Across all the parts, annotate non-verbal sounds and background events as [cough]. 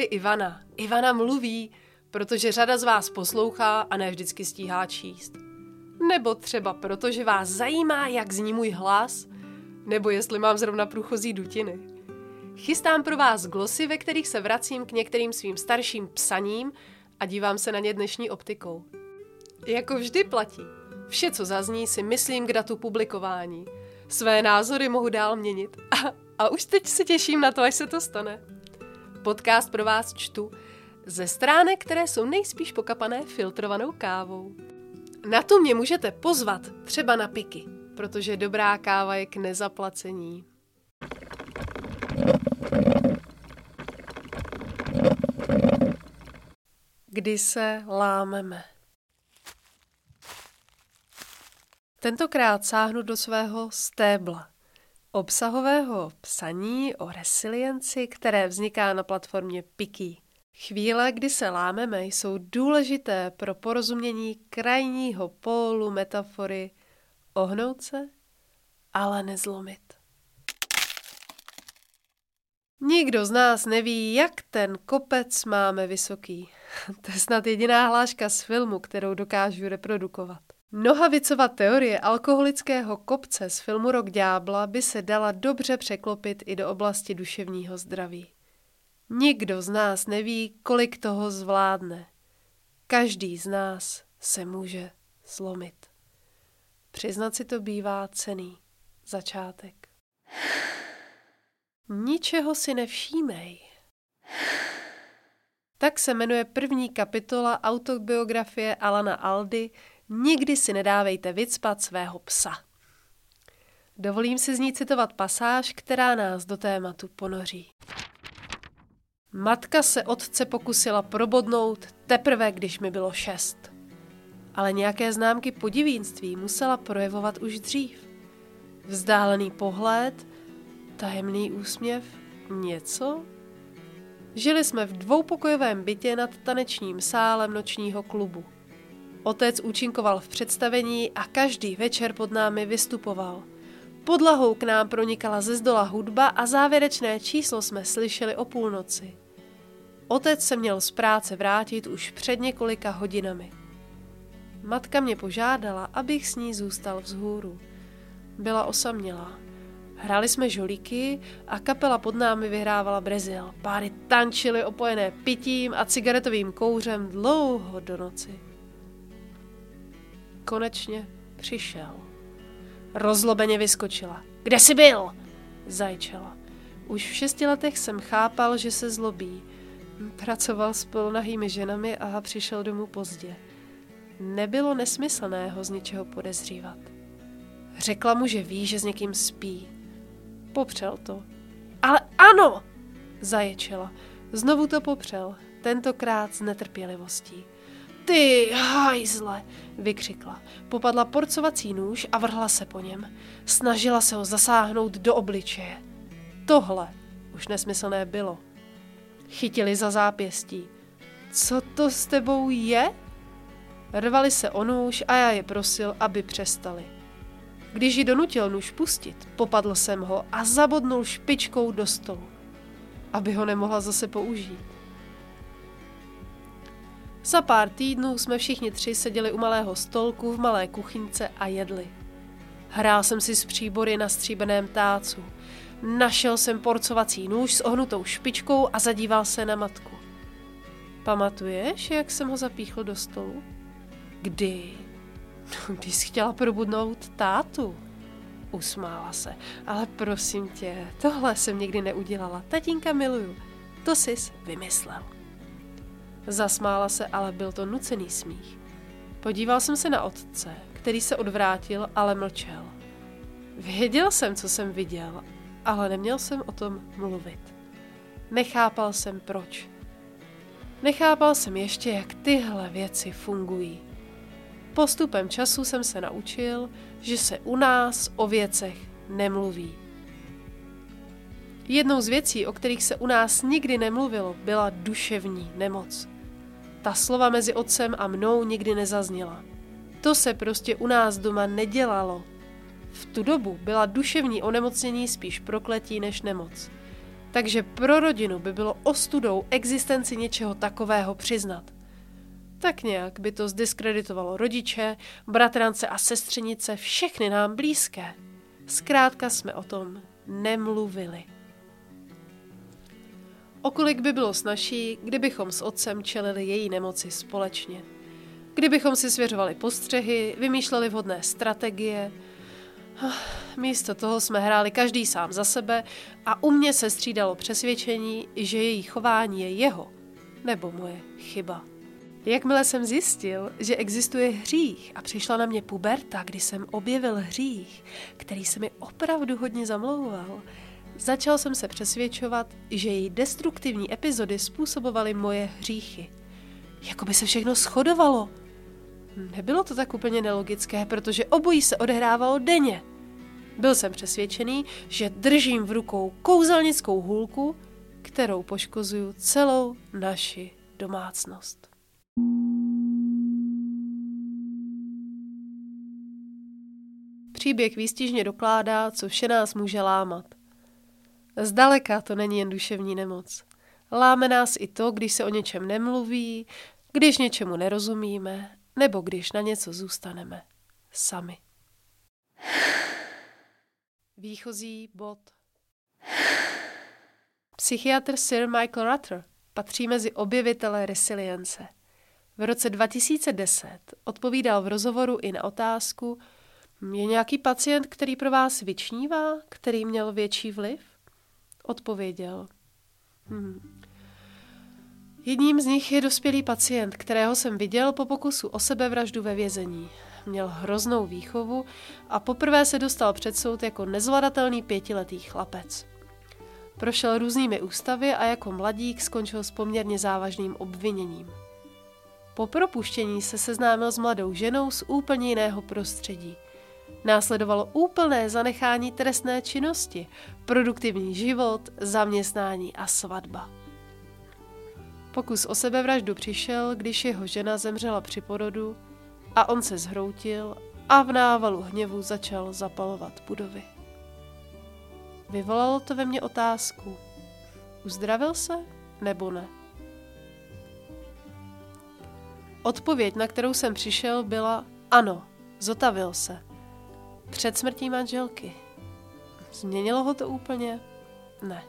tady Ivana. Ivana mluví, protože řada z vás poslouchá a ne vždycky stíhá číst. Nebo třeba proto, že vás zajímá, jak zní můj hlas, nebo jestli mám zrovna průchozí dutiny. Chystám pro vás glosy, ve kterých se vracím k některým svým starším psaním a dívám se na ně dnešní optikou. Jako vždy platí. Vše, co zazní, si myslím k datu publikování. Své názory mohu dál měnit. [laughs] A, a už teď se těším na to, až se to stane. Podcast pro vás čtu ze stránek, které jsou nejspíš pokapané filtrovanou kávou. Na tu mě můžete pozvat třeba na piky, protože dobrá káva je k nezaplacení. Kdy se lámeme. Tentokrát sáhnu do svého stébla, obsahového psaní o resilienci, které vzniká na platformě Piki. Chvíle, kdy se lámeme, jsou důležité pro porozumění krajního pólu metafory ohnout se, ale nezlomit. Nikdo z nás neví, jak ten kopec máme vysoký. [laughs] To je snad jediná hláška z filmu, kterou dokážu reprodukovat. Nohavicova teorie alkoholického kopce z filmu Rok ďábla by se dala dobře překlopit i do oblasti duševního zdraví. Nikdo z nás neví, kolik toho zvládne. Každý z nás se může slomit. Přiznat si to bývá cený začátek. Ničeho si nevšímej. Tak se jmenuje první kapitola autobiografie Alana Aldy Nikdy si nedávejte vycpat svého psa. Dovolím si z ní citovat pasáž, která nás do tématu ponoří. Matka se otce pokusila probodnout teprve, když mi bylo šest. Ale nějaké známky podivínství musela projevovat už dřív. Vzdálený pohled, tajemný úsměv, něco? Žili jsme v dvoupokojovém bytě nad tanečním sálem nočního klubu. Otec účinkoval v představení a každý večer pod námi vystupoval. Podlahou k nám pronikala ze zdola hudba a závěrečné číslo jsme slyšeli o půlnoci. Otec se měl z práce vrátit už před několika hodinami. Matka mě požádala, abych s ní zůstal vzhůru. Byla osamělá. Hráli jsme žolíky a kapela pod námi vyhrávala Brazil. Páry tančily opojené pitím a cigaretovým kouřem dlouho do noci. Konečně přišel. Rozlobeně vyskočila. Kde jsi byl? Zajčela. Už v šesti letech jsem chápal, že se zlobí. Pracoval s polonahými ženami a přišel domů pozdě. Nebylo nesmyslného z ničeho podezřívat. Řekla mu, že ví, že s někým spí. Popřel to. Ale ano! Zaječela. Znovu to popřel, tentokrát s netrpělivostí. Ty hajzle, vykřikla. Popadla porcovací nůž a vrhla se po něm. Snažila se ho zasáhnout do obličeje. Tohle už nesmyslné bylo. Chytili za zápěstí. Co to s tebou je? Rvali se o nůž a já je prosil, aby přestali. Když ji donutil nůž pustit, popadl jsem ho a zabodnul špičkou do stolu, aby ho nemohla zase použít. Za pár týdnů jsme všichni tři seděli u malého stolku v malé kuchyňce a jedli. Hrál jsem si s příbory na stříbeném tácu. Našel jsem porcovací nůž s ohnutou špičkou a zadíval se na matku. Pamatuješ, jak jsem ho zapíchl do stolu? Kdy? Když jsi chtěla probudnout tátu. Usmála se. Ale prosím tě, tohle jsem nikdy neudělala. Tatínka miluju. To jsi vymyslel. Zasmála se, ale byl to nucený smích. Podíval jsem se na otce, který se odvrátil, ale mlčel. Věděl jsem, co jsem viděl, ale neměl jsem o tom mluvit. Nechápal jsem proč. Nechápal jsem ještě, jak tyhle věci fungují. Postupem času jsem se naučil, že se u nás o věcech nemluví. Jednou z věcí, o kterých se u nás nikdy nemluvilo, byla duševní nemoc. Ta slova mezi otcem a mnou nikdy nezazněla. To se prostě u nás doma nedělalo. V tu dobu byla duševní onemocnění spíš prokletí než nemoc. Takže pro rodinu by bylo ostudou existenci něčeho takového přiznat. Tak nějak by to zdiskreditovalo rodiče, bratrance a sestřenice, všechny nám blízké. Zkrátka jsme o tom nemluvili. Okolik by bylo snažší, kdybychom s otcem čelili její nemoci společně. Kdybychom si svěřovali postřehy, vymýšleli vhodné strategie. Místo toho jsme hráli každý sám za sebe a u mě se střídalo přesvědčení, že její chování je jeho nebo moje chyba. Jakmile jsem zjistil, že existuje hřích a přišla na mě puberta, kdy jsem objevil hřích, který se mi opravdu hodně zamlouval, začal jsem se přesvědčovat, že její destruktivní epizody způsobovaly moje hříchy. Jakoby se všechno shodovalo. Nebylo to tak úplně nelogické, protože obojí se odehrávalo denně. Byl jsem přesvědčený, že držím v rukou kouzelnickou hůlku, kterou poškozuju celou naši domácnost. Příběh výstižně dokládá, co vše nás může lámat. Zdaleka to není jen duševní nemoc. Láme nás i to, když se o něčem nemluví, když něčemu nerozumíme, nebo když na něco zůstaneme sami. Výchozí bod. Psychiatr Sir Michael Rutter patří mezi objevitele resilience. V roce 2010 odpovídal v rozhovoru i na otázku, je nějaký pacient, který pro vás vyčnívá, který měl větší vliv? Odpověděl. Hmm. Jedním z nich je dospělý pacient, kterého jsem viděl po pokusu o sebevraždu ve vězení. Měl hroznou výchovu a poprvé se dostal před soud jako nezvladatelný pětiletý chlapec. Prošel různými ústavy a jako mladík skončil s poměrně závažným obviněním. Po propuštění se seznámil s mladou ženou z úplně jiného prostředí. Následovalo úplné zanechání trestné činnosti, produktivní život, zaměstnání a svatba. Pokus o sebevraždu přišel, když jeho žena zemřela při porodu a on se zhroutil a v návalu hněvu začal zapalovat budovy. Vyvolalo to ve mně otázku. Uzdravil se nebo ne? Odpověď, na kterou jsem přišel, byla ano, zotavil se. Před smrtí manželky. Změnilo ho to úplně? Ne.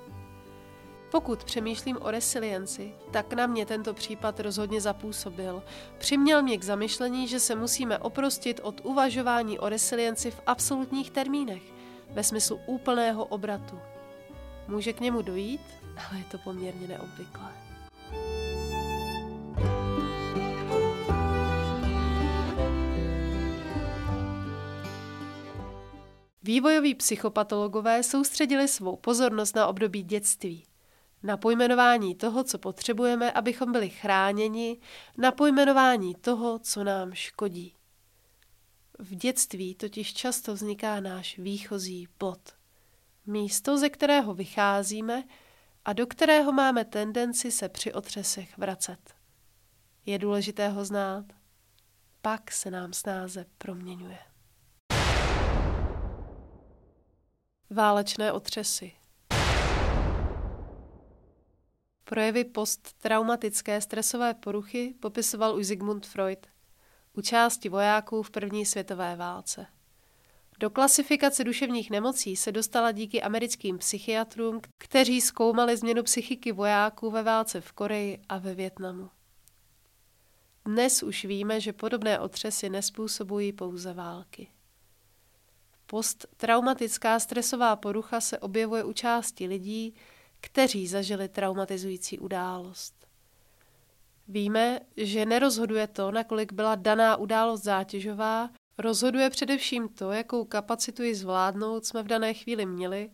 Pokud přemýšlím o resilienci, tak na mě tento případ rozhodně zapůsobil. Přiměl mě k zamyšlení, že se musíme oprostit od uvažování o resilienci v absolutních termínech, ve smyslu úplného obratu. Může k němu dojít, ale je to poměrně neobvyklé. Vývojoví psychopatologové soustředili svou pozornost na období dětství na pojmenování toho, co potřebujeme, abychom byli chráněni, na pojmenování toho, co nám škodí. V dětství totiž často vzniká náš výchozí bod. Místo, ze kterého vycházíme a do kterého máme tendenci se při otřesech vracet. Je důležité ho znát, pak se nám snáze proměňuje. Válečné otřesy Projevy posttraumatické stresové poruchy popisoval už Sigmund Freud u části vojáků v první světové válce. Do klasifikace duševních nemocí se dostala díky americkým psychiatrům, kteří zkoumali změnu psychiky vojáků ve válce v Koreji a ve Větnamu. Dnes už víme, že podobné otřesy nespůsobují pouze války. Posttraumatická stresová porucha se objevuje u části lidí, kteří zažili traumatizující událost. Víme, že nerozhoduje to, nakolik byla daná událost zátěžová, rozhoduje především to, jakou kapacitu ji zvládnout jsme v dané chvíli měli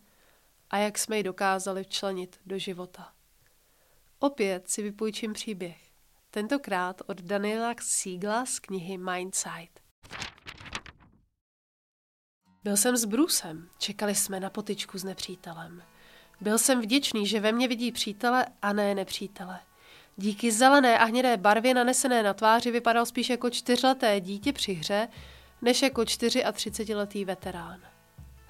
a jak jsme ji dokázali včlenit do života. Opět si vypůjčím příběh, tentokrát od Daniela Siegla z knihy Mindside. Byl jsem s Brusem, čekali jsme na potičku s nepřítelem – byl jsem vděčný, že ve mně vidí přítele a ne nepřítele. Díky zelené a hnědé barvě nanesené na tváři vypadal spíš jako čtyřleté dítě při hře, než jako 34-letý veterán.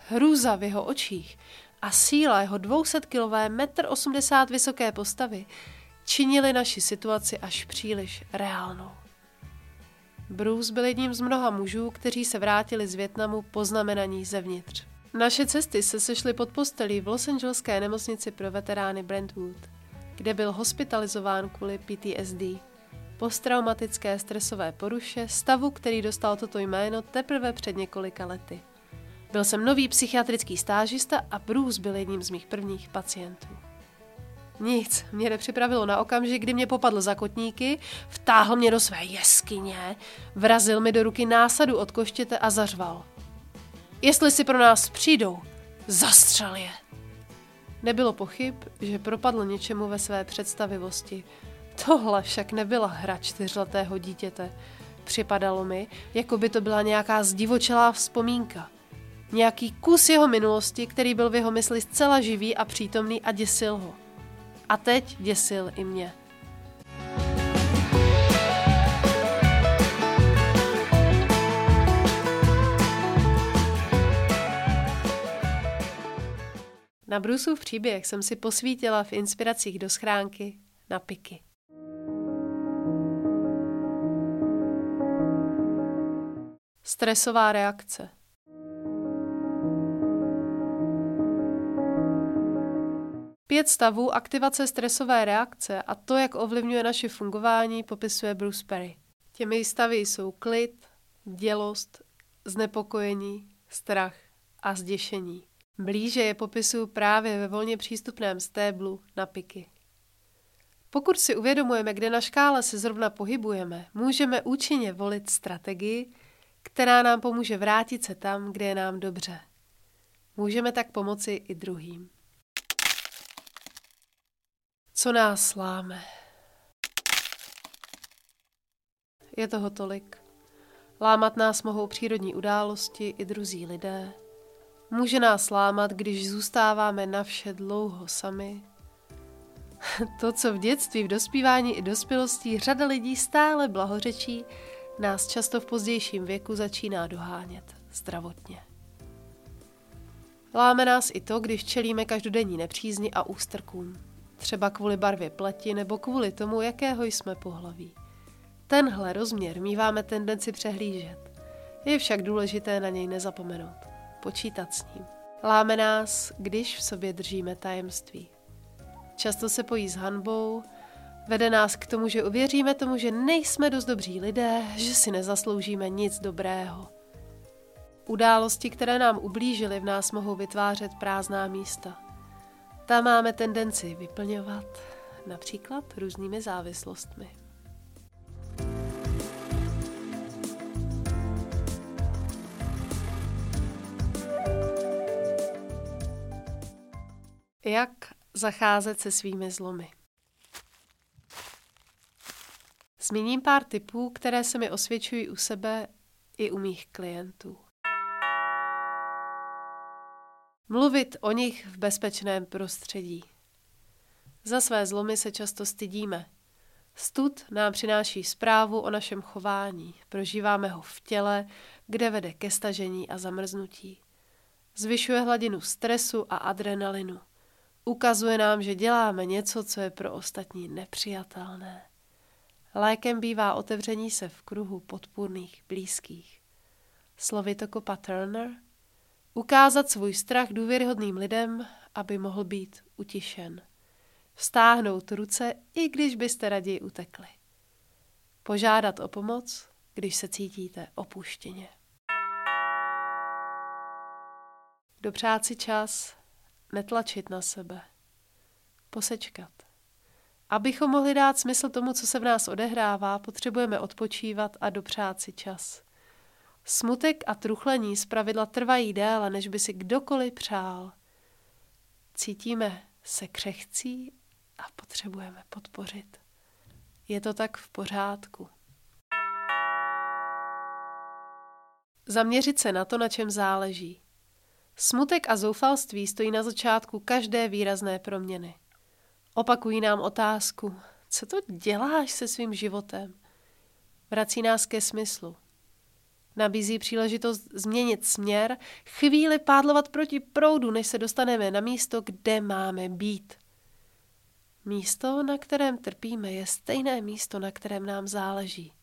Hrůza v jeho očích a síla jeho 200-kilové 1,80 m vysoké postavy činili naši situaci až příliš reálnou. Bruce byl jedním z mnoha mužů, kteří se vrátili z Větnamu poznamenaní zevnitř. Naše cesty se sešly pod postelí v Los Angeleské nemocnici pro veterány Brentwood, kde byl hospitalizován kvůli PTSD, posttraumatické stresové poruše, stavu, který dostal toto jméno teprve před několika lety. Byl jsem nový psychiatrický stážista a Bruce byl jedním z mých prvních pacientů. Nic, mě nepřipravilo na okamžik, kdy mě popadl za kotníky, vtáhl mě do své jeskyně, vrazil mi do ruky násadu od koštěte a zařval. Jestli si pro nás přijdou, zastřel je. Nebylo pochyb, že propadl něčemu ve své představivosti. Tohle však nebyla hra čtyřletého dítěte. Připadalo mi, jako by to byla nějaká zdivočelá vzpomínka. Nějaký kus jeho minulosti, který byl v jeho mysli zcela živý a přítomný a děsil ho. A teď děsil i mě. Na Bruceův příběh jsem si posvítila v inspiracích do schránky na piky. Stresová reakce. Pět stavů aktivace stresové reakce a to, jak ovlivňuje naše fungování, popisuje Bruce Perry. Těmi stavy jsou klid, dělost, znepokojení, strach a zděšení. Blíže je popisuju právě ve volně přístupném stéblu na piky. Pokud si uvědomujeme, kde na škále se zrovna pohybujeme, můžeme účinně volit strategii, která nám pomůže vrátit se tam, kde je nám dobře. Můžeme tak pomoci i druhým. Co nás láme? Je toho tolik. Lámat nás mohou přírodní události i druzí lidé. Může nás lámat, když zůstáváme na vše dlouho sami. [laughs] To, co v dětství, v dospívání i dospělosti řada lidí stále blahořečí, nás často v pozdějším věku začíná dohánět zdravotně. Láme nás i to, když čelíme každodenní nepřízni a ústrkům. Třeba kvůli barvě pleti nebo kvůli tomu, jakého jsme pohlaví. Tenhle rozměr míváme tendenci přehlížet. Je však důležité na něj nezapomenout. Počítat s ním. Láme nás, když v sobě držíme tajemství. Často se pojí s hanbou, vede nás k tomu, že uvěříme tomu, že nejsme dost dobří lidé, že si nezasloužíme nic dobrého. Události, které nám ublížily, v nás mohou vytvářet prázdná místa. Ta máme tendenci vyplňovat například různými závislostmi. Jak zacházet se svými zlomy? Zmíním pár typů, které se mi osvědčují u sebe i u mých klientů. Mluvit o nich v bezpečném prostředí. Za své zlomy se často stydíme. Stud nám přináší zprávu o našem chování. Prožíváme ho v těle, kde vede ke stažení a zamrznutí. Zvyšuje hladinu stresu a adrenalinu. Ukazuje nám, že děláme něco, co je pro ostatní nepřijatelné. Lékem bývá otevření se v kruhu podpůrných blízkých. Slovito Turner – Ukázat svůj strach důvěryhodným lidem, aby mohl být utišen. Vstáhnout ruce, i když byste raději utekli. Požádat o pomoc, když se cítíte opuštěně. Dopřát si čas, netlačit na sebe. Posečkat. Abychom mohli dát smysl tomu, co se v nás odehrává, potřebujeme odpočívat a dopřát si čas. Smutek a truchlení zpravidla trvají déle, než by si kdokoliv přál. Cítíme se křehcí a potřebujeme podpořit. Je to tak v pořádku. Zaměřit se na to, na čem záleží. Smutek a zoufalství stojí na začátku každé výrazné proměny. Opakují nám otázku, co to děláš se svým životem? Vrací nás ke smyslu. Nabízí příležitost změnit směr, chvíli pádlovat proti proudu, než se dostaneme na místo, kde máme být. Místo, na kterém trpíme, je stejné místo, na kterém nám záleží.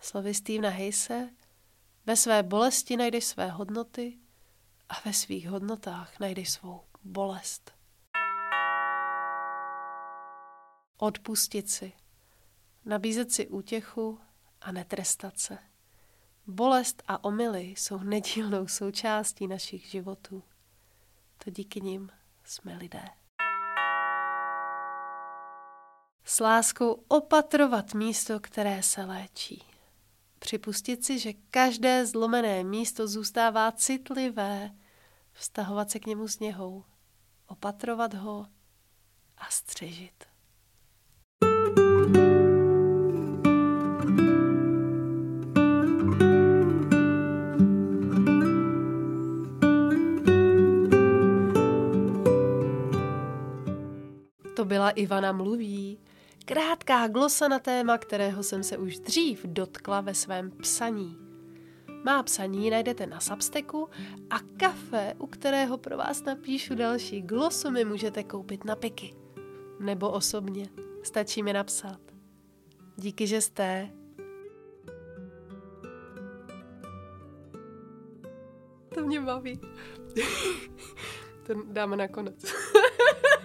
Slovy Stevena Hayse, ve své bolesti najdeš své hodnoty a ve svých hodnotách najdeš svou bolest. Odpustit si, nabízet si útěchu a netrestat se. Bolest a omily jsou nedílnou součástí našich životů. To díky nim jsme lidé. S láskou opatrovat místo, které se léčí. Připustit si, že každé zlomené místo zůstává citlivé, vztahovat se k němu s něhou, opatrovat ho a střežit. Byla Ivana mluví, krátká glosa na téma, kterého jsem se už dřív dotkla ve svém psaní. Má psaní najdete na Substacku a kafe, u kterého pro vás napíšu další glosu, mi můžete koupit na piky. Nebo osobně. Stačí mi napsat. Díky, že jste. To mě baví. [laughs] to dáme nakonec. [laughs]